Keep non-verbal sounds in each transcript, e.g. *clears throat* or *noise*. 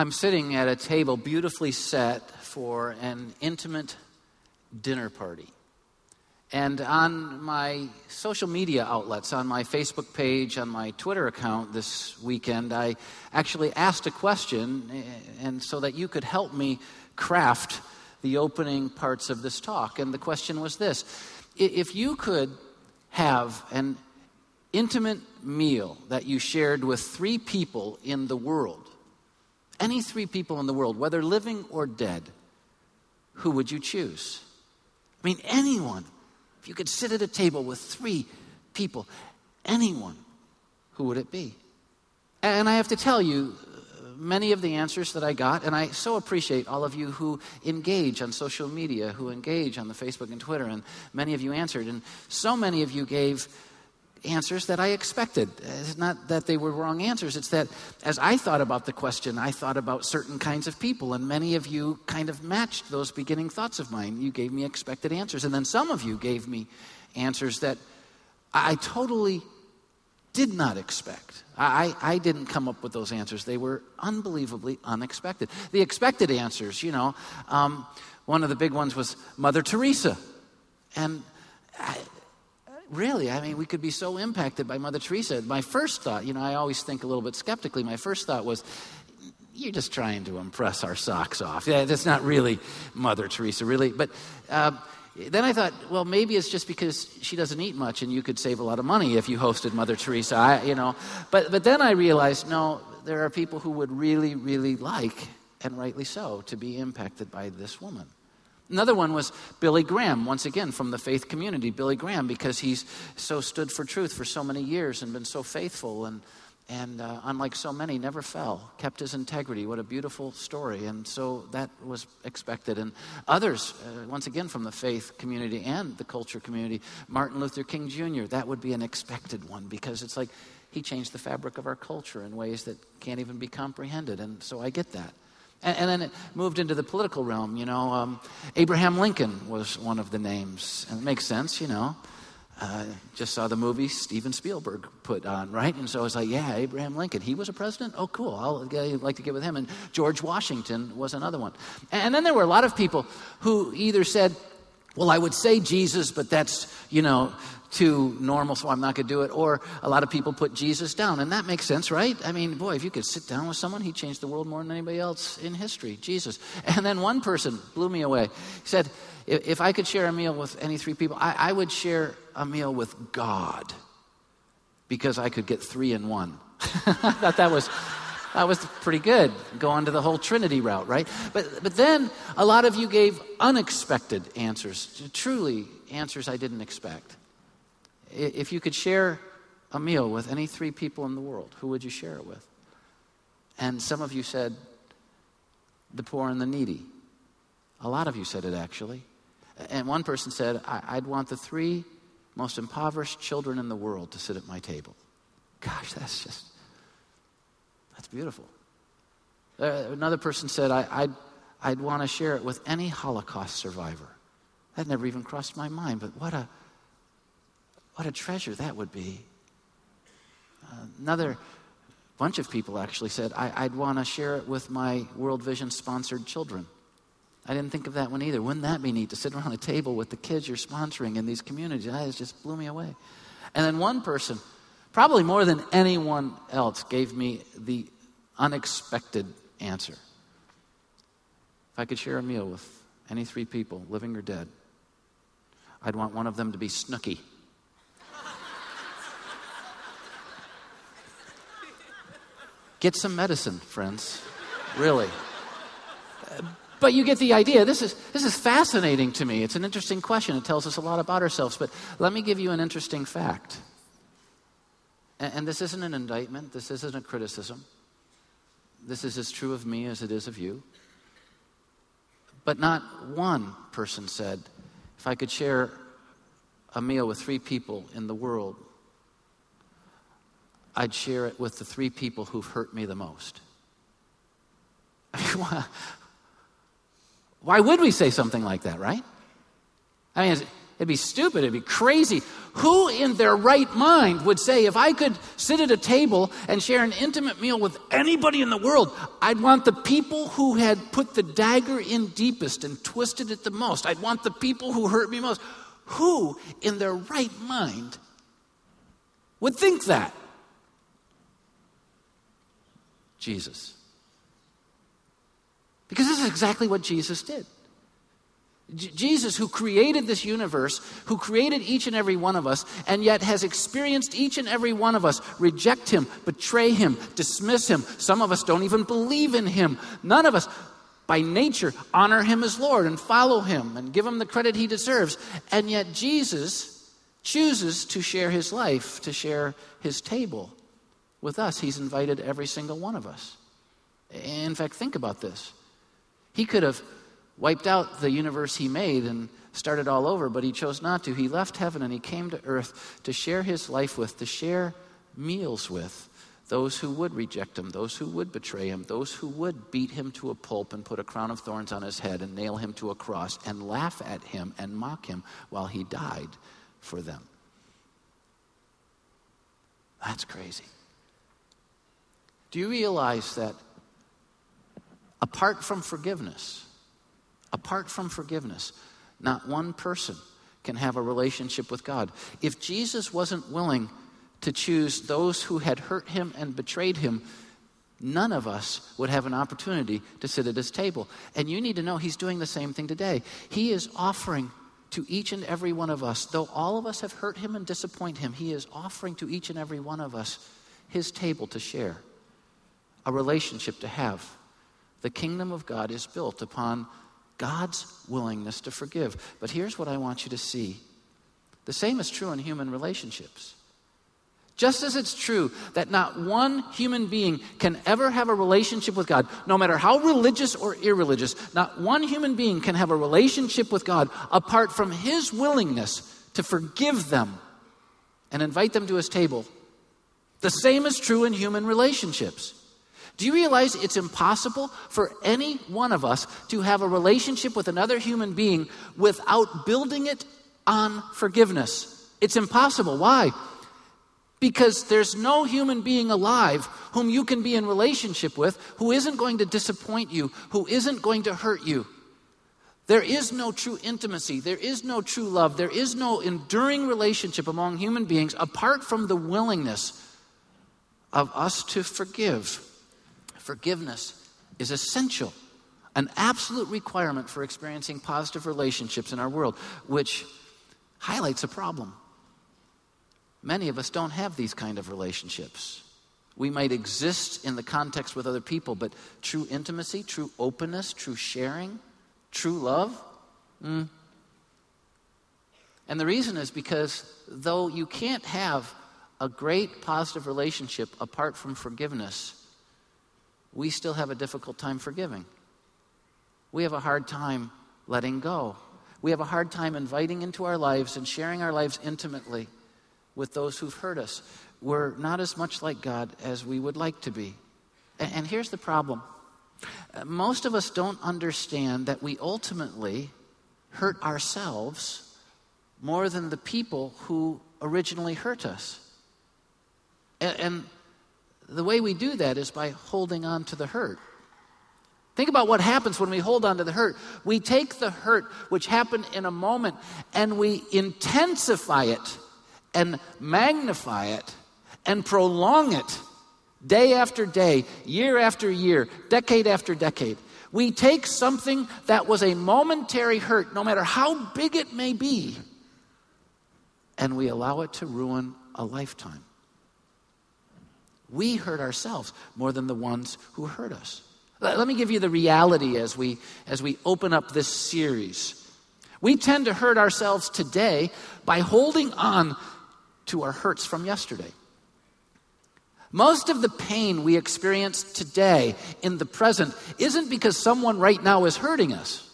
I'm sitting at a table beautifully set for an intimate dinner party. And on my social media outlets, on my Facebook page, on my Twitter account this weekend, I actually asked a question, eh, and so that you could help me craft the opening parts of this talk. And the question was this If you could have an intimate meal that you shared with three people in the world, any three people in the world, whether living or dead, who would you choose? I mean, anyone. If you could sit at a table with three people, anyone, who would it be? And I have to tell you, many of the answers that I got, and I so appreciate all of you who engage on social media, who engage on the Facebook and Twitter, and many of you answered, and so many of you gave answers that I expected. It's not that they were wrong answers, it's that as I thought about the question, I thought about certain kinds of people, and many of you kind of matched those beginning thoughts of mine. You gave me expected answers, and then some of you gave me answers that I totally did not expect. I, I didn't come up with those answers. They were unbelievably unexpected. The expected answers, you know, um, one of the big ones was Mother Teresa. And I, really, I mean, we could be so impacted by Mother Teresa. My first thought, you know, I always think a little bit skeptically. My first thought was, you're just trying to impress our socks off. Yeah, that's not really Mother Teresa, really. But uh, then I thought, well, maybe it's just because she doesn't eat much, and you could save a lot of money if you hosted Mother Teresa. I, you know, but but then I realized, no, there are people who would really, really like, and rightly so, to be impacted by this woman. Another one was Billy Graham, once again from the faith community. Billy Graham, because he's so stood for truth for so many years and been so faithful and, and uh, unlike so many, never fell, kept his integrity. What a beautiful story. And so that was expected. And others, uh, once again from the faith community and the culture community, Martin Luther King Jr., that would be an expected one because it's like he changed the fabric of our culture in ways that can't even be comprehended. And so I get that. And, and, then it moved into the political realm. You know, um, Abraham Lincoln was one of the names. And it makes sense, you know. Uh, just saw the movie Steven Spielberg put on, right? And so I was like, yeah, Abraham Lincoln. He was a president? Oh, cool. I'll, I'd like to get with him. And George Washington was another one. And, and then there were a lot of people who either said, well, I would say Jesus, but that's, you know, too normal, so I'm not going to do it. Or a lot of people put Jesus down, and that makes sense, right? I mean, boy, if you could sit down with someone, he changed the world more than anybody else in history, Jesus. *laughs* And then one person blew me away. He said, if I could share a meal with any three people, I, I would share a meal with God because I could get three in one. *laughs* I thought that was that was pretty good. Go on to the whole Trinity route, right? But but then a lot of you gave unexpected answers, truly answers I didn't expect. If you could share a meal with any three people in the world, who would you share it with? And some of you said, the poor and the needy. A lot of you said it actually. And one person said, I'd want the three most impoverished children in the world to sit at my table. Gosh, that's just, that's beautiful. Uh, another person said, I, would I'd want to share it with any Holocaust survivor. That never even crossed my mind, but what a, what a treasure that would be. Another bunch of people actually said, I, would want to share it with my World Vision sponsored children. I didn't think of that one either. Wouldn't that be neat to sit around a table with the kids you're sponsoring in these communities? That just blew me away. And then one person, probably more than anyone else, gave me the unexpected answer. If I could share a meal with any three people, living or dead, I'd want one of them to be Snooki. Get some medicine, friends. Really. But you get the idea. This is, this is fascinating to me. It's an interesting question. It tells us a lot about ourselves. But let me give you an interesting fact. And, and this isn't an indictment, this isn't a criticism. This is as true of me as it is of you. But not one person said, if I could share a meal with three people in the world, I'd share it with the three people who've hurt me the most. *laughs* why would we say something like that, right? I mean, It'd be stupid, it'd be crazy. Who in their right mind would say, if I could sit at a table and share an intimate meal with anybody in the world, I'd want the people who had put the dagger in deepest and twisted it the most. I'd want the people who hurt me most. Who in their right mind would think that? Jesus. Because this is exactly what Jesus did. Jesus, who created this universe, who created each and every one of us, and yet has experienced each and every one of us reject him, betray him, dismiss him. Some of us don't even believe in him. None of us, by nature, honor him as Lord and follow him and give him the credit he deserves. And yet, Jesus chooses to share his life, to share his table with us. He's invited every single one of us. In fact, think about this. He could have wiped out the universe he made and started all over, but he chose not to. He left heaven and he came to earth to share his life with, to share meals with those who would reject him, those who would betray him, those who would beat him to a pulp and put a crown of thorns on his head and nail him to a cross and laugh at him and mock him while he died for them. That's crazy. Do you realize that apart from forgiveness, apart from forgiveness, not one person can have a relationship with God. If Jesus wasn't willing to choose those who had hurt him and betrayed him, none of us would have an opportunity to sit at his table. And you need to know he's doing the same thing today. He is offering to each and every one of us, though all of us have hurt him and disappoint him, he is offering to each and every one of us his table to share, a relationship to have. The kingdom of God is built upon God's willingness to forgive. But here's what I want you to see the same is true in human relationships. Just as it's true that not one human being can ever have a relationship with God, no matter how religious or irreligious, not one human being can have a relationship with God apart from his willingness to forgive them and invite them to his table. The same is true in human relationships. Do you realize it's impossible for any one of us to have a relationship with another human being without building it on forgiveness? It's impossible. Why? Because there's no human being alive whom you can be in relationship with who isn't going to disappoint you, who isn't going to hurt you. There is no true intimacy. There is no true love. There is no enduring relationship among human beings apart from the willingness of us to forgive. Forgiveness is essential, an absolute requirement for experiencing positive relationships in our world, which highlights a problem. Many of us don't have these kind of relationships. We might exist in the context with other people, but true intimacy, true openness, true sharing, true love, mm. And the reason is because though you can't have a great positive relationship apart from forgiveness, we still have a difficult time forgiving. We have a hard time letting go. We have a hard time inviting into our lives and sharing our lives intimately with those who've hurt us. We're not as much like God as we would like to be. And, here's the problem most of us don't understand that we ultimately hurt ourselves more than the people who originally hurt us. And, the way we do that is by holding on to the hurt. Think about what happens when we hold on to the hurt. We take the hurt which happened in a moment and we intensify it and magnify it and prolong it day after day, year after year, decade after decade. We take something that was a momentary hurt, no matter how big it may be, and we allow it to ruin a lifetime. We hurt ourselves more than the ones who hurt us. Let me give you the reality as we, as we open up this series. We tend to hurt ourselves today by holding on to our hurts from yesterday. Most of the pain we experience today in the present isn't because someone right now is hurting us.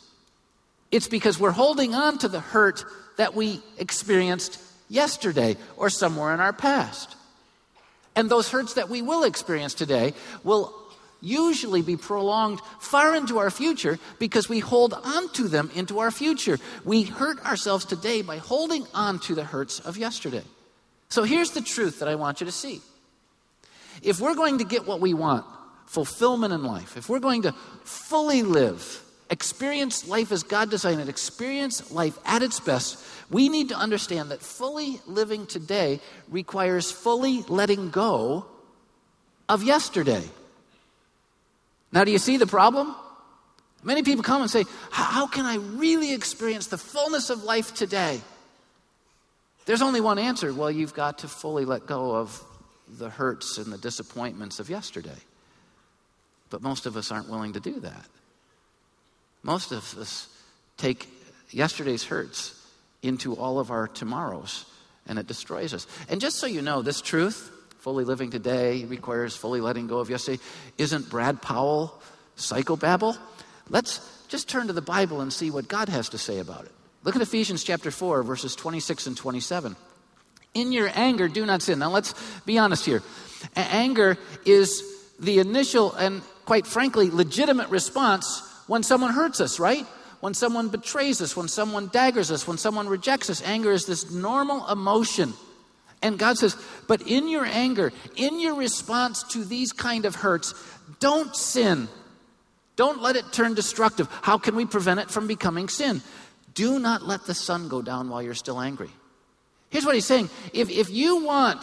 It's because we're holding on to the hurt that we experienced yesterday or somewhere in our past. And those hurts that we will experience today will usually be prolonged far into our future because we hold on to them into our future. We hurt ourselves today by holding on to the hurts of yesterday. So here's the truth that I want you to see. If we're going to get what we want, fulfillment in life, if we're going to fully live, experience life as God designed it, experience life at its best, we need to understand that fully living today requires fully letting go of yesterday. Now, do you see the problem? Many people come and say, How can I really experience the fullness of life today? There's only one answer. Well, you've got to fully let go of the hurts and the disappointments of yesterday. But most of us aren't willing to do that. Most of us take yesterday's hurts into all of our tomorrows, and it destroys us. And just so you know, this truth, fully living today requires fully letting go of yesterday, isn't Brad Powell psychobabble. Let's just turn to the Bible and see what God has to say about it. Look at Ephesians chapter 4, verses 26 and 27. In your anger, do not sin. Now let's be honest here. Anger is the initial and, quite frankly, legitimate response when someone hurts us, right? When someone betrays us, when someone daggers us, when someone rejects us. Anger is this normal emotion. And God says, but in your anger, in your response to these kind of hurts, don't sin. Don't let it turn destructive. How can we prevent it from becoming sin? Do not let the sun go down while you're still angry. Here's what he's saying if, if you want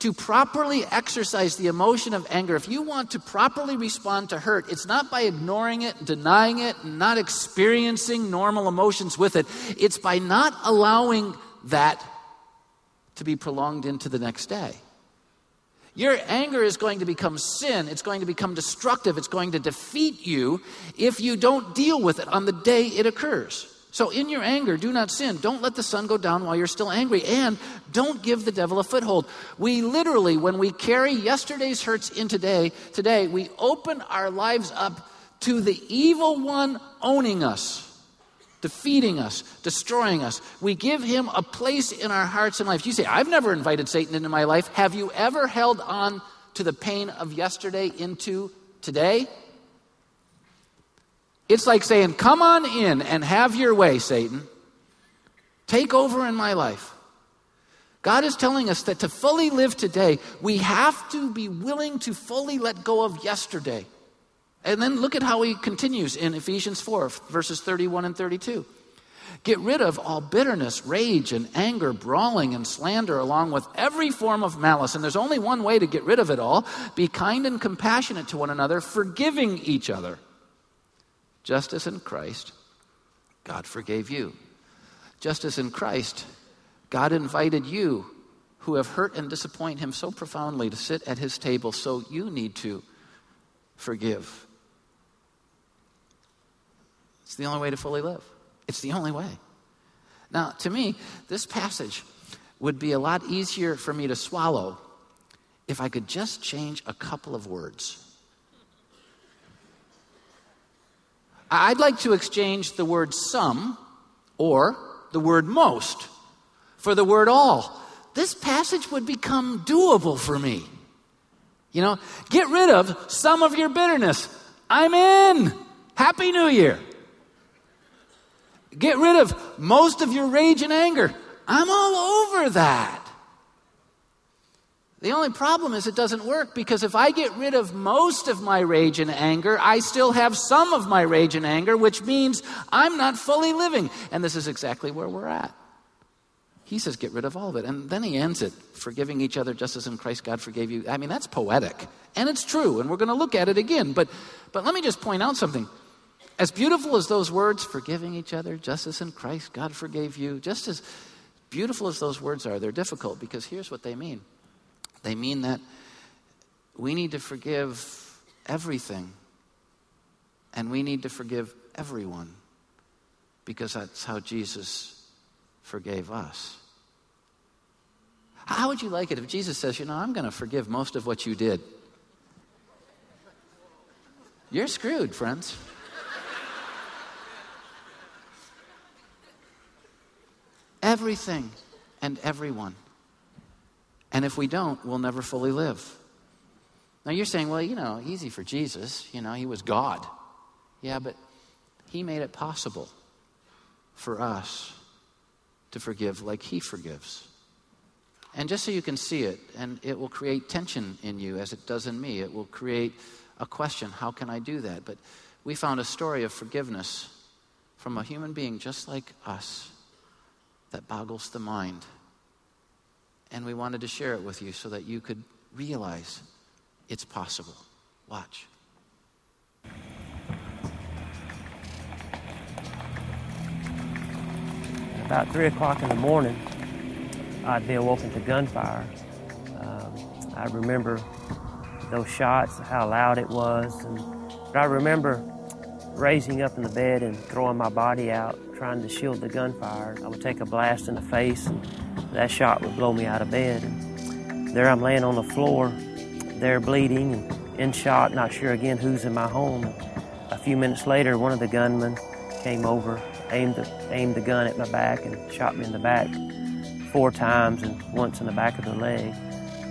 to properly exercise the emotion of anger, if you want to properly respond to hurt, it's not by ignoring it, denying it, not experiencing normal emotions with it. It's by not allowing that to be prolonged into the next day. Your anger is going to become sin. It's going to become destructive. It's going to defeat you if you don't deal with it on the day it occurs. So, in your anger, do not sin. Don't let the sun go down while you're still angry. And don't give the devil a foothold. We literally, when we carry yesterday's hurts in today, today, we open our lives up to the evil one owning us, defeating us, destroying us. We give him a place in our hearts and life. You say, I've never invited Satan into my life. Have you ever held on to the pain of yesterday into today? It's like saying, Come on in and have your way, Satan. Take over in my life. God is telling us that to fully live today, we have to be willing to fully let go of yesterday. And then look at how he continues in Ephesians 4, verses 31 and 32. Get rid of all bitterness, rage, and anger, brawling, and slander, along with every form of malice. And there's only one way to get rid of it all be kind and compassionate to one another, forgiving each other just as in Christ, God forgave you. Just as in Christ, God invited you who have hurt and disappoint him so profoundly to sit at his table, so you need to forgive. It's the only way to fully live. It's the only way. Now, to me, this passage would be a lot easier for me to swallow if I could just change a couple of words. I'd like to exchange the word some or the word most for the word all. This passage would become doable for me. You know, get rid of some of your bitterness. I'm in. Happy New Year. Get rid of most of your rage and anger. I'm all over that. The only problem is it doesn't work because if I get rid of most of my rage and anger, I still have some of my rage and anger, which means I'm not fully living. And this is exactly where we're at. He says, get rid of all of it. And then he ends it, forgiving each other just as in Christ God forgave you. I mean, that's poetic. And it's true. And we're going to look at it again. But, but let me just point out something. As beautiful as those words, forgiving each other just as in Christ God forgave you, just as beautiful as those words are, they're difficult because here's what they mean. They mean that we need to forgive everything and we need to forgive everyone because that's how Jesus forgave us. How would you like it if Jesus says, You know, I'm going to forgive most of what you did? You're screwed, friends. Everything and everyone. And if we don't, we'll never fully live. Now you're saying, well, you know, easy for Jesus. You know, he was God. Yeah, but he made it possible for us to forgive like he forgives. And just so you can see it, and it will create tension in you as it does in me, it will create a question how can I do that? But we found a story of forgiveness from a human being just like us that boggles the mind. And we wanted to share it with you so that you could realize it's possible. Watch. About 3 o'clock in the morning, I'd be awoken to gunfire. Um, I remember those shots, how loud it was, and I remember raising up in the bed and throwing my body out, trying to shield the gunfire. I would take a blast in the face, and that shot would blow me out of bed. And there I'm laying on the floor, there bleeding and in shot, not sure again who's in my home. A few minutes later, one of the gunmen came over, aimed the, aimed the gun at my back, and shot me in the back four times and once in the back of the leg,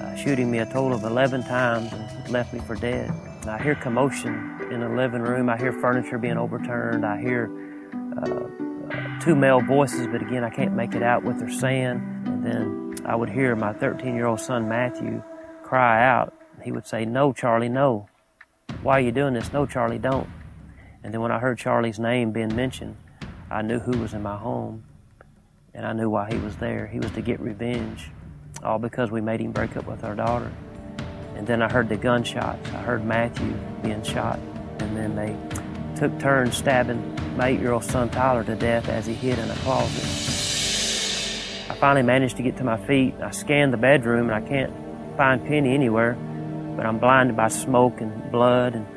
uh, shooting me a total of 11 times and left me for dead. I hear commotion in the living room. I hear furniture being overturned. I hear uh, uh, two male voices, but again, I can't make it out what they're saying. And then I would hear my 13 year old son Matthew cry out. He would say, No, Charlie, no. Why are you doing this? No, Charlie, don't. And then when I heard Charlie's name being mentioned, I knew who was in my home and I knew why he was there. He was to get revenge, all because we made him break up with our daughter. And then I heard the gunshots. I heard Matthew being shot, and then they took turns stabbing my eight-year-old son Tyler to death as he hid in a closet. I finally managed to get to my feet. I scanned the bedroom, and I can't find Penny anywhere, but I'm blinded by smoke and blood. And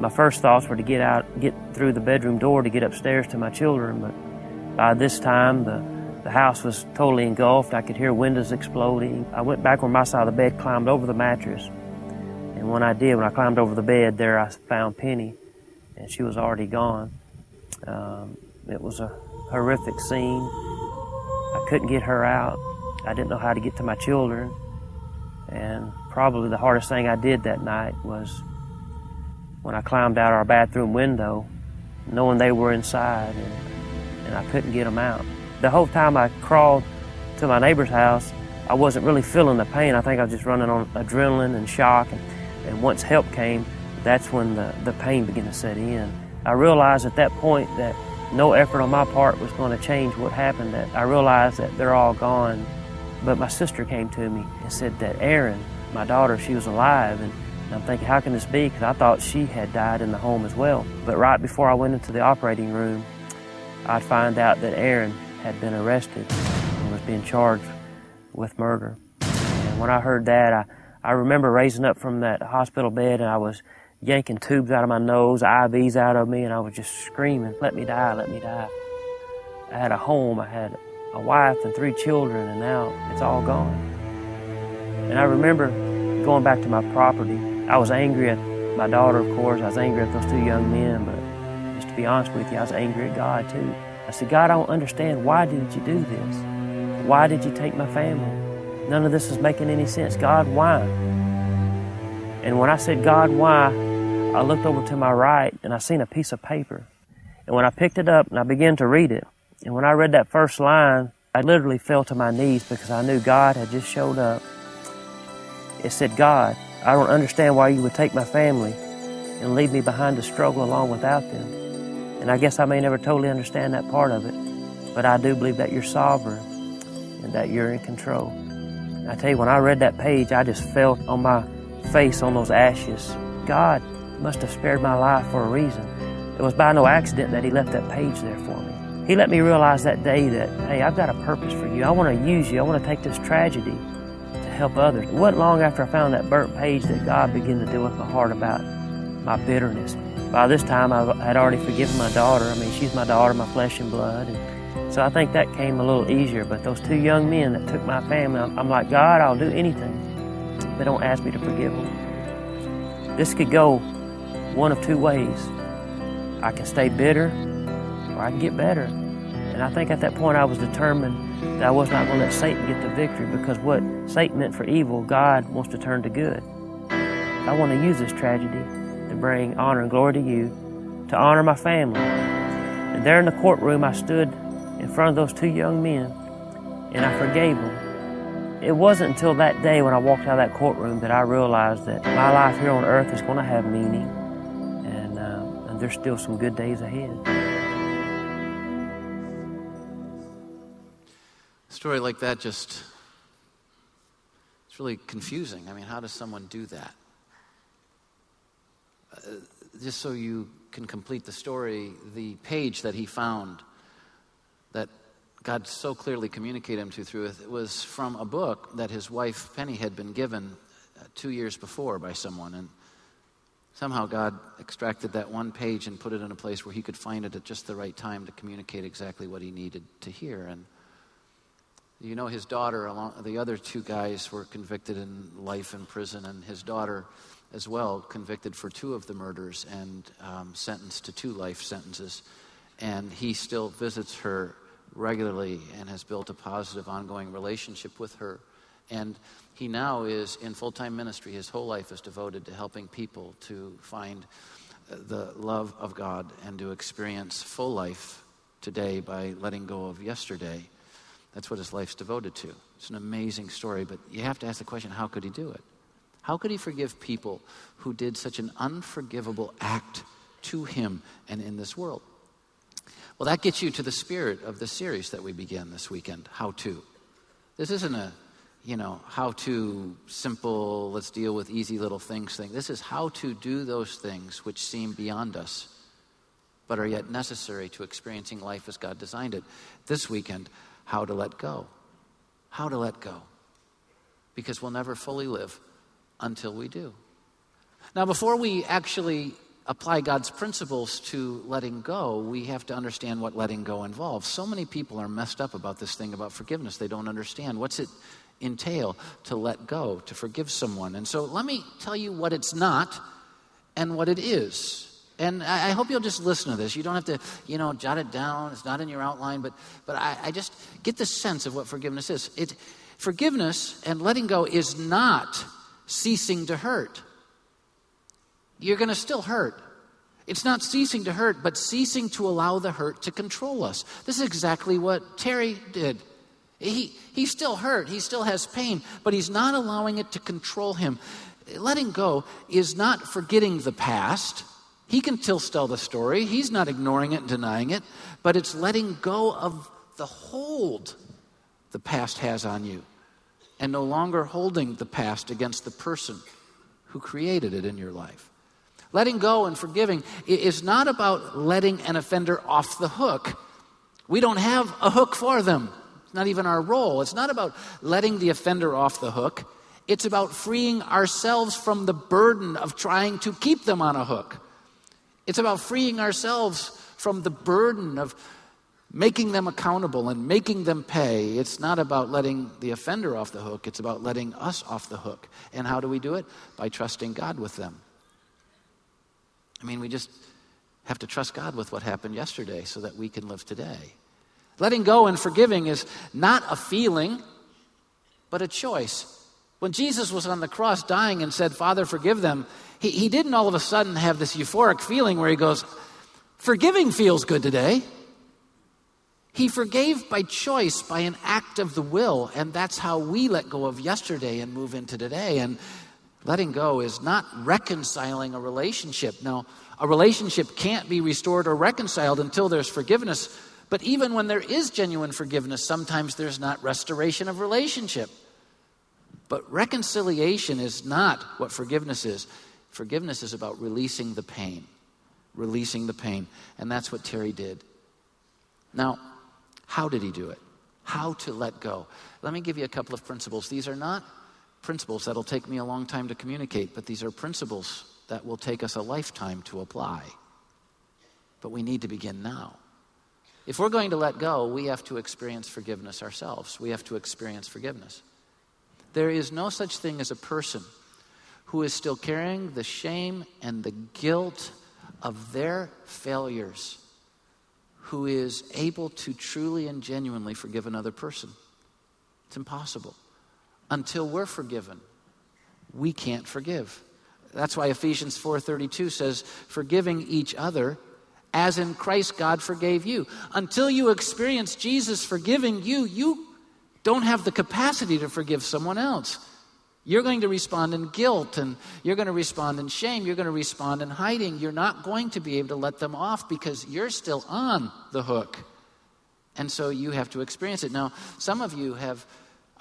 my first thoughts were to get out, get through the bedroom door to get upstairs to my children, but by this time the the house was totally engulfed. I could hear windows exploding. I went back on my side of the bed, climbed over the mattress. And when I did, when I climbed over the bed, there I found Penny, and she was already gone. Um, it was a horrific scene. I couldn't get her out. I didn't know how to get to my children. And probably the hardest thing I did that night was when I climbed out our bathroom window, knowing they were inside, and, and I couldn't get them out the whole time I crawled to my neighbor's house, I wasn't really feeling the pain. I think I was just running on adrenaline and shock. And, and once help came, that's when the, the pain began to set in. I realized at that point that no effort on my part was going to change what happened. That I realized that they're all gone. But my sister came to me and said that Erin, my daughter, she was alive. And I'm thinking, how can this be? Because I thought she had died in the home as well. But right before I went into the operating room, I'd find out that Erin had been arrested and was being charged with murder. And when I heard that, I, I remember raising up from that hospital bed and I was yanking tubes out of my nose, IVs out of me, and I was just screaming, let me die, let me die. I had a home, I had a wife and three children, and now it's all gone. And I remember going back to my property. I was angry at my daughter, of course. I was angry at those two young men, but just to be honest with you, I was angry at God too. I said, God, I don't understand. Why did you do this? Why did you take my family? None of this is making any sense. God, why? And when I said, God, why? I looked over to my right and I seen a piece of paper. And when I picked it up and I began to read it, and when I read that first line, I literally fell to my knees because I knew God had just showed up. It said, God, I don't understand why you would take my family and leave me behind to struggle along without them. And I guess I may never totally understand that part of it, but I do believe that you're sovereign and that you're in control. I tell you, when I read that page, I just felt on my face on those ashes. God must have spared my life for a reason. It was by no accident that He left that page there for me. He let me realize that day that, hey, I've got a purpose for you. I want to use you. I want to take this tragedy to help others. It wasn't long after I found that burnt page that God began to deal with my heart about my bitterness, by this time I had already forgiven my daughter. I mean, she's my daughter, my flesh and blood. And so I think that came a little easier. But those two young men that took my family, I'm, like, God, I'll do anything. But don't ask me to forgive them. This could go one of two ways. I can stay bitter or I can get better. And I think at that point I was determined that I was not going to let Satan get the victory because what Satan meant for evil, God wants to turn to good. I want to use this tragedy to bring honor and glory to you, to honor my family. And there in the courtroom, I stood in front of those two young men and I forgave them. It wasn't until that day when I walked out of that courtroom that I realized that my life here on earth is going to have meaning and, uh, and there's still some good days ahead. A story like that just it's really confusing. I mean, how does someone do that? Uh, just so you can complete the story, the page that he found God so clearly communicated him to through it was from a book that his wife Penny had been given uh, two years before by someone. And somehow God extracted that one page and put it in a place where he could find it at just the right time to communicate exactly what he needed to hear. And you know, his daughter, along the other two guys, were convicted in life in prison, and his daughter, as well, convicted for two of the murders and um, sentenced to two life sentences. And he still visits her regularly and has built a positive, ongoing relationship with her. And he now is in full time ministry. His whole life is devoted to helping people to find uh, the love of God and to experience full life today by letting go of yesterday. That's what his life's devoted to. It's an amazing story, but you have to ask the question how could he do it? How could he forgive people who did such an unforgivable act to him and in this world? Well, that gets you to the spirit of the series that we began this weekend How to. This isn't a, you know, how to simple, let's deal with easy little things thing. This is how to do those things which seem beyond us, but are yet necessary to experiencing life as God designed it. This weekend, how to let go. How to let go. Because we'll never fully live until we do. Now, before we actually apply God's principles to letting go, we have to understand what letting go involves. So many people are messed up about this thing about forgiveness. They don't understand. What's it entail to let go, to forgive someone? And so let me tell you what it's not and what it is. And I, hope you'll just listen to this. You don't have to, you know, jot it down. It's not in your outline, but, but I, I just get the sense of what forgiveness is. It, forgiveness and letting go is not ceasing to hurt. You're going to still hurt. It's not ceasing to hurt, but ceasing to allow the hurt to control us. This is exactly what Terry did. He, he still hurt, he still has pain, but he's not allowing it to control him. Letting go is not forgetting the past, he can still tell the story. He's not ignoring it and denying it, but it's letting go of the hold the past has on you and no longer holding the past against the person who created it in your life. Letting go and forgiving is not about letting an offender off the hook. We don't have a hook for them. It's not even our role. It's not about letting the offender off the hook. It's about freeing ourselves from the burden of trying to keep them on a hook. It's about freeing ourselves from the burden of making them accountable and making them pay. It's not about letting the offender off the hook, it's about letting us off the hook. And how do we do it? By trusting God with them. I mean, we just have to trust God with what happened yesterday so that we can live today. Letting go and forgiving is not a feeling, but a choice. When Jesus was on the cross dying and said, Father, forgive them, he, he didn't all of a sudden have this euphoric feeling where he goes, Forgiving feels good today. He forgave by choice, by an act of the will, and that's how we let go of yesterday and move into today. And letting go is not reconciling a relationship. Now, a relationship can't be restored or reconciled until there's forgiveness. But even when there is genuine forgiveness, sometimes there's not restoration of relationship. But reconciliation is not what forgiveness is. Forgiveness is about releasing the pain, releasing the pain. And that's what Terry did. Now, how did he do it? How to let go. Let me give you a couple of principles. These are not principles that'll take me a long time to communicate, but these are principles that will take us a lifetime to apply. But we need to begin now. If we're going to let go, we have to experience forgiveness ourselves. We have to experience forgiveness. There is no such thing as a person who is still carrying the shame and the guilt of their failures who is able to truly and genuinely forgive another person. It's impossible. Until we're forgiven, we can't forgive. that's why Ephesians 4:32 says, "Forgiving each other as in Christ God forgave you." Until you experience Jesus forgiving you, you don't have the capacity to forgive someone else. You're going to respond in guilt and you're going to respond in shame. You're going to respond in hiding. You're not going to be able to let them off because you're still on the hook. And so you have to experience it. Now, some of you have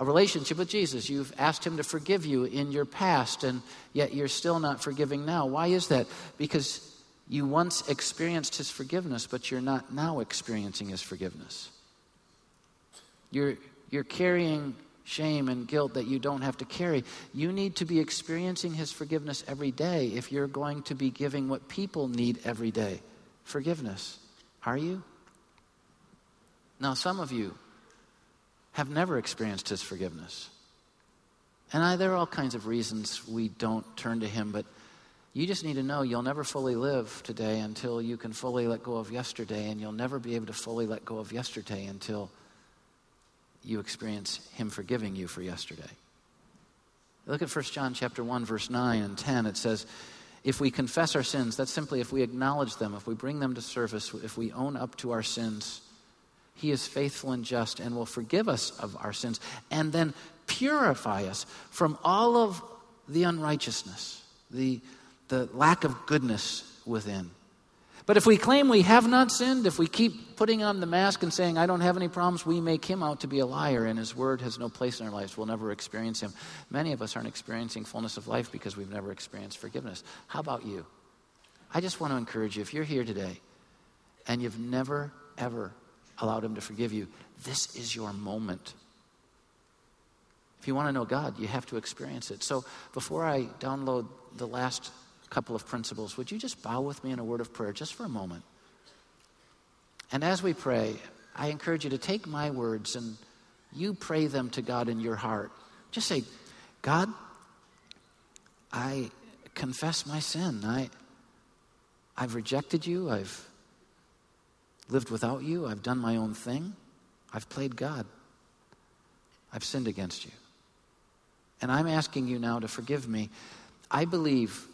a relationship with Jesus. You've asked Him to forgive you in your past, and yet you're still not forgiving now. Why is that? Because you once experienced His forgiveness, but you're not now experiencing His forgiveness. You're, you're carrying shame and guilt that you don't have to carry. You need to be experiencing His forgiveness every day if you're going to be giving what people need every day forgiveness. Are you? Now, some of you have never experienced His forgiveness. And I, there are all kinds of reasons we don't turn to Him, but you just need to know you'll never fully live today until you can fully let go of yesterday, and you'll never be able to fully let go of yesterday until you experience him forgiving you for yesterday. Look at 1 John chapter 1 verse 9 and 10 it says if we confess our sins that's simply if we acknowledge them if we bring them to service if we own up to our sins he is faithful and just and will forgive us of our sins and then purify us from all of the unrighteousness the the lack of goodness within but if we claim we have not sinned, if we keep putting on the mask and saying, I don't have any problems, we make him out to be a liar and his word has no place in our lives. We'll never experience him. Many of us aren't experiencing fullness of life because we've never experienced forgiveness. How about you? I just want to encourage you if you're here today and you've never, ever allowed him to forgive you, this is your moment. If you want to know God, you have to experience it. So before I download the last couple of principles, would you just bow with me in a word of prayer just for a moment? And as we pray, I encourage you to take my words and you pray them to God in your heart. Just say, God, I confess my sin. I, I've rejected you. I've lived without you. I've done my own thing. I've played God. I've sinned against you. And I'm asking you now to forgive me. I believe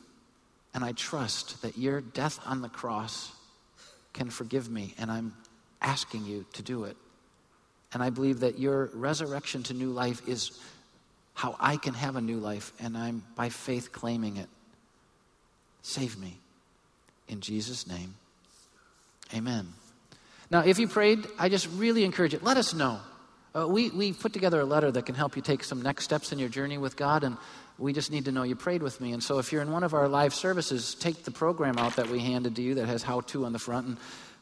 and I trust that your death on the cross can forgive me, and I'm asking you to do it. And I believe that your resurrection to new life is how I can have a new life, and I'm by faith claiming it. Save me. In Jesus' name, amen. Now, if you prayed, I just really encourage it. let us know. Uh, we, we put together a letter that can help you take some next steps in your journey with God, and we just need to know you prayed with me. And so if you're in one of our live services, take the program out that we handed to you that has how to on the front and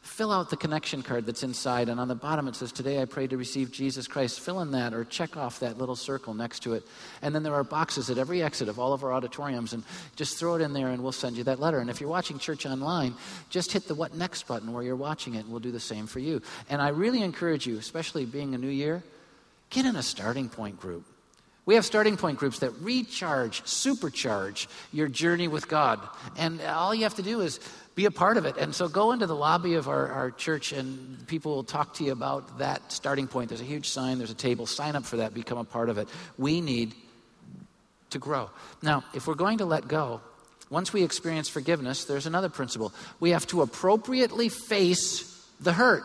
fill out the connection card that's inside. And on the bottom it says, Today I pray to receive Jesus Christ. Fill in that or check off that little circle next to it. And then there are boxes at every exit of all of our auditoriums. And just throw it in there and we'll send you that letter. And if you're watching church online, just hit the What Next button where you're watching it and we'll do the same for you. And I really encourage you, especially being a new year, get in a starting point group. We have starting point groups that recharge, supercharge your journey with God. And all you have to do is be a part of it. And so go into the lobby of our, our church and people will talk to you about that starting point. There's a huge sign, there's a table. Sign up for that, become a part of it. We need to grow. Now, if we're going to let go, once we experience forgiveness, there's another principle. We have to appropriately face the hurt.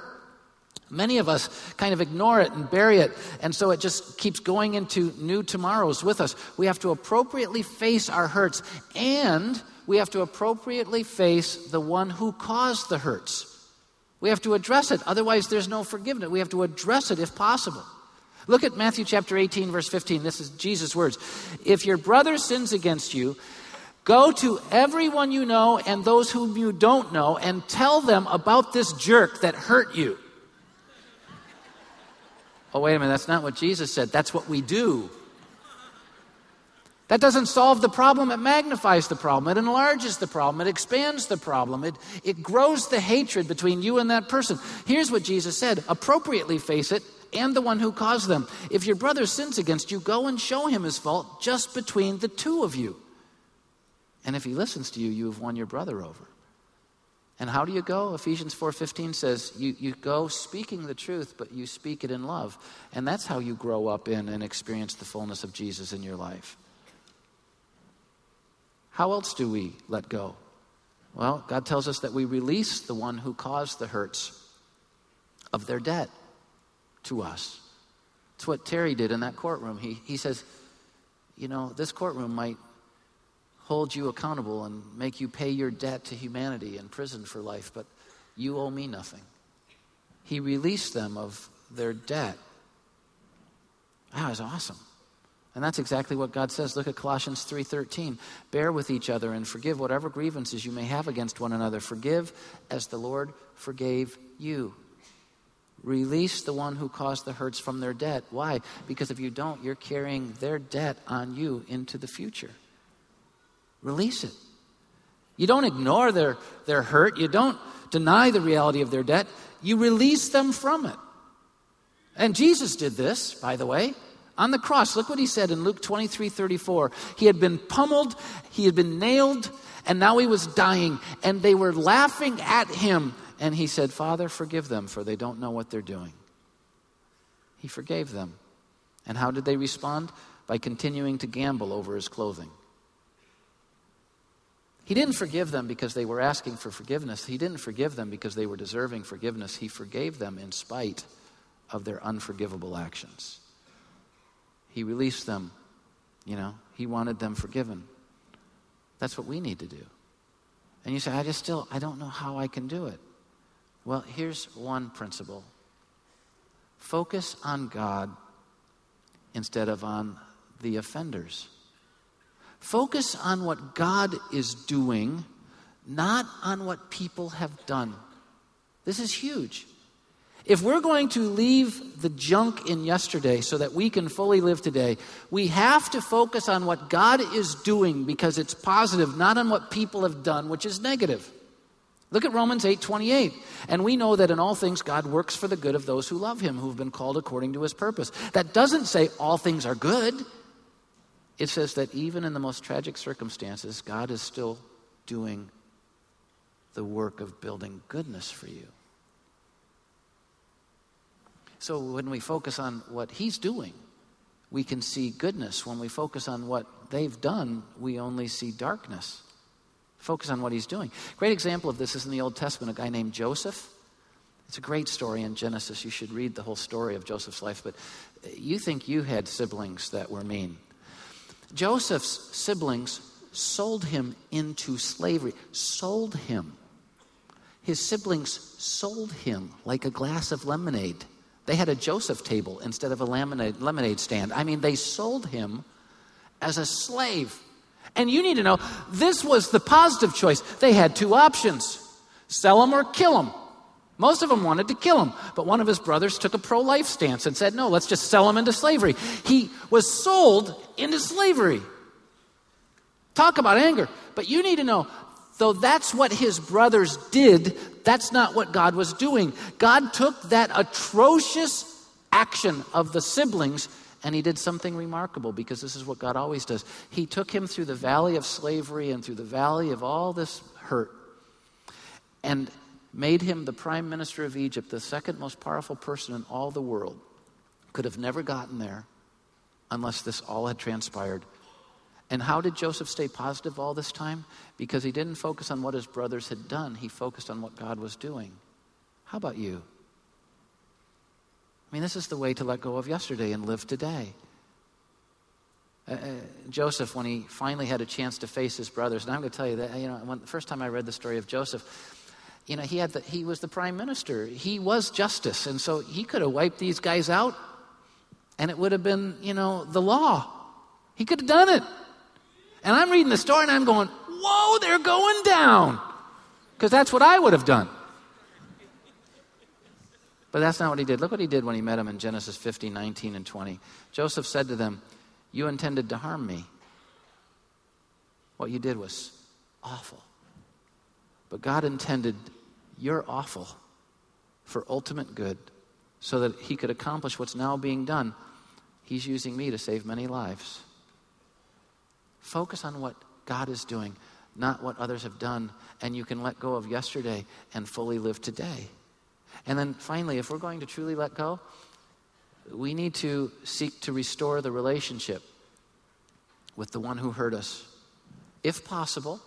Many of us kind of ignore it and bury it, and so it just keeps going into new tomorrows with us. We have to appropriately face our hurts, and we have to appropriately face the one who caused the hurts. We have to address it, otherwise, there's no forgiveness. We have to address it if possible. Look at Matthew chapter 18, verse 15. This is Jesus' words. If your brother sins against you, Go to everyone you know and those whom you don't know and tell them about this jerk that hurt you. Oh, wait a minute, that's not what Jesus said. That's what we do. That doesn't solve the problem, it magnifies the problem, it enlarges the problem, it expands the problem, it, it grows the hatred between you and that person. Here's what Jesus said appropriately face it and the one who caused them. If your brother sins against you, go and show him his fault just between the two of you. And if he listens to you, you have won your brother over. And how do you go? Ephesians 4:15 says you, you go speaking the truth, but you speak it in love. And that's how you grow up in and experience the fullness of Jesus in your life. How else do we let go? Well, God tells us that we release the one who caused the hurts of their debt to us. It's what Terry did in that courtroom. He, he says, You know, this courtroom might hold you accountable and make you pay your debt to humanity in prison for life, but you owe me nothing. He released them of their debt. That was awesome. And that's exactly what God says. Look at Colossians 3:13. Bear with each other and forgive whatever grievances you may have against one another. Forgive as the Lord forgave you. Release the one who caused the hurts from their debt. Why? Because if you don't, you're carrying their debt on you into the future. Release it. You don't ignore their, their hurt. You don't deny the reality of their debt. You release them from it. And Jesus did this, by the way. On the cross, look what he said in Luke 23 34. He had been pummeled, he had been nailed, and now he was dying. And they were laughing at him. And he said, Father, forgive them, for they don't know what they're doing. He forgave them. And how did they respond? By continuing to gamble over his clothing. He didn't forgive them because they were asking for forgiveness. He didn't forgive them because they were deserving forgiveness. He forgave them in spite of their unforgivable actions. He released them, you know, he wanted them forgiven. That's what we need to do. And you say, I just still, I don't know how I can do it. Well, here's one principle focus on God instead of on the offenders. Focus on what God is doing, not on what people have done. This is huge. If we're going to leave the junk in yesterday so that we can fully live today, we have to focus on what God is doing because it's positive, not on what people have done, which is negative. Look at Romans 8 28. And we know that in all things God works for the good of those who love him, who have been called according to his purpose. That doesn't say all things are good. It says that even in the most tragic circumstances, God is still doing the work of building goodness for you. So when we focus on what He's doing, we can see goodness. When we focus on what they've done, we only see darkness. Focus on what He's doing. Great example of this is in the Old Testament, a guy named Joseph. It's a great story in Genesis. You should read the whole story of Joseph's life, but you think you had siblings that were mean. Joseph's siblings sold him into slavery, sold him. His siblings sold him like a glass of lemonade. They had a Joseph table instead of a lemonade, lemonade stand. I mean, they sold him as a slave. And you need to know this was the positive choice. They had two options sell him or kill him. Most of them wanted to kill him, but one of his brothers took a pro life stance and said, No, let's just sell him into slavery. He was sold into slavery. Talk about anger. But you need to know Though that's what his brothers did, that's not what God was doing. God took that atrocious action of the siblings and he did something remarkable because this is what God always does. He took him through the valley of slavery and through the valley of all this hurt and made him the prime minister of Egypt, the second most powerful person in all the world. Could have never gotten there unless this all had transpired and how did Joseph stay positive all this time? Because he didn't focus on what his brothers had done, he focused on what God was doing. How about you? I mean, this is the way to let go of yesterday and live today. Uh, uh Joseph, when he finally had a chance to face his brothers, and I'm going to tell you that, you know, when, the first time I read the story of Joseph, you know, he, had the, he was the prime minister. He was justice. And so he could have wiped these guys out, and it would have been, you know, the law. He could have done it. And I'm reading the story and I'm going, whoa, they're going down. Because that's what I would have done. But that's not what he did. Look what he did when he met him in Genesis 15, 19, and 20. Joseph said to them, You intended to harm me. What you did was awful. But God intended your awful for ultimate good so that he could accomplish what's now being done. He's using me to save many lives. Focus on what God is doing, not what others have done, and you can let go of yesterday and fully live today. And then finally, if we're going to truly let go, we need to seek to restore the relationship with the one who hurt us if possible,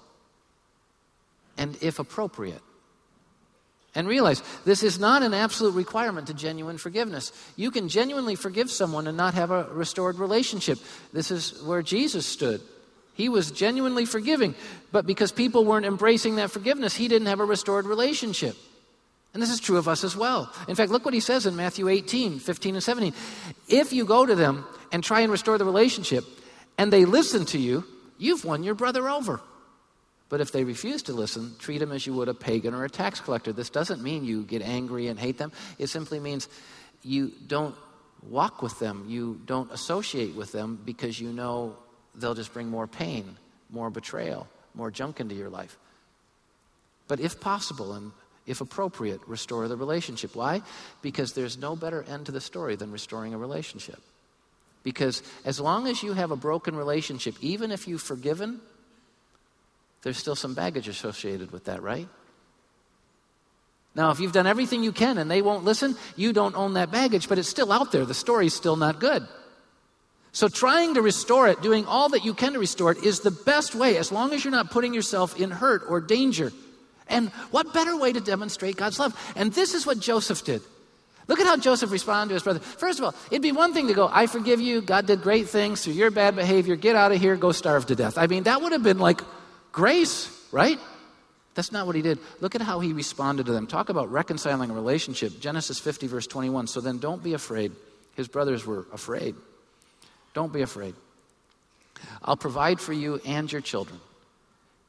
and if appropriate. And realize this is not an absolute requirement to genuine forgiveness. You can genuinely forgive someone and not have a restored relationship. This is where Jesus stood. He was genuinely forgiving, but because people weren't embracing that forgiveness, he didn't have a restored relationship. And this is true of us as well. In fact, look what he says in Matthew 18, 15, and 17. If you go to them and try and restore the relationship, and they listen to you, you've won your brother over. But if they refuse to listen, treat them as you would a pagan or a tax collector. This doesn't mean you get angry and hate them. It simply means you don't walk with them, you don't associate with them because you know they'll just bring more pain, more betrayal, more junk into your life. But if possible and if appropriate, restore the relationship. Why? Because there's no better end to the story than restoring a relationship. Because as long as you have a broken relationship, even if you've forgiven, there's still some baggage associated with that, right? Now, if you've done everything you can and they won't listen, you don't own that baggage, but it's still out there. The story's still not good. So, trying to restore it, doing all that you can to restore it, is the best way as long as you're not putting yourself in hurt or danger. And what better way to demonstrate God's love? And this is what Joseph did. Look at how Joseph responded to his brother. First of all, it'd be one thing to go, I forgive you, God did great things through your bad behavior, get out of here, go starve to death. I mean, that would have been like grace, right? That's not what he did. Look at how he responded to them. Talk about reconciling a relationship. Genesis 50, verse 21. So then don't be afraid. His brothers were afraid. Don't be afraid. I'll provide for you and your children.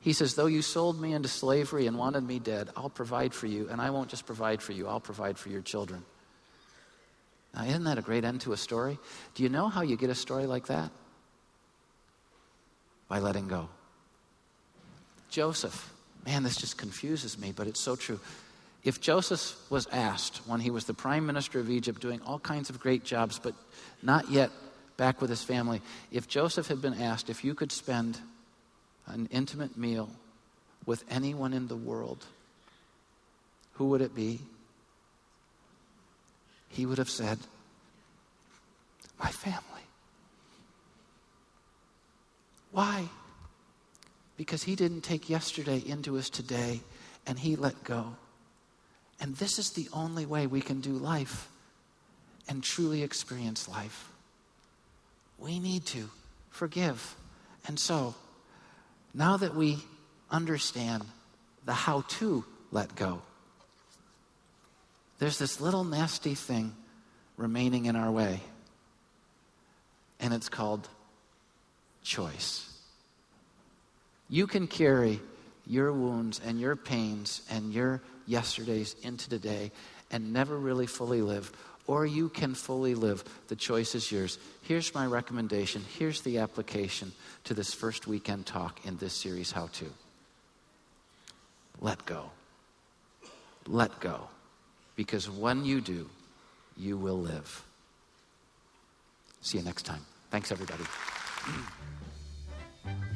He says, Though you sold me into slavery and wanted me dead, I'll provide for you. And I won't just provide for you, I'll provide for your children. Now, isn't that a great end to a story? Do you know how you get a story like that? By letting go. Joseph, man, this just confuses me, but it's so true. If Joseph was asked when he was the prime minister of Egypt, doing all kinds of great jobs, but not yet back with his family, if Joseph had been asked if you could spend an intimate meal with anyone in the world, who would it be? he would have said, My family. Why? Because he didn't take yesterday into his today and he let go. And this is the only way we can do life and truly experience life. We need to forgive. And so, now that we understand the how to let go, there's this little nasty thing remaining in our way, and it's called choice. You can carry your wounds and your pains and your yesterdays into today and never really fully live, or you can fully live. The choice is yours. Here's my recommendation. Here's the application to this first weekend talk in this series, How To. Let go. Let go because when you do, you will live. See you next time. Thanks, everybody. *clears throat*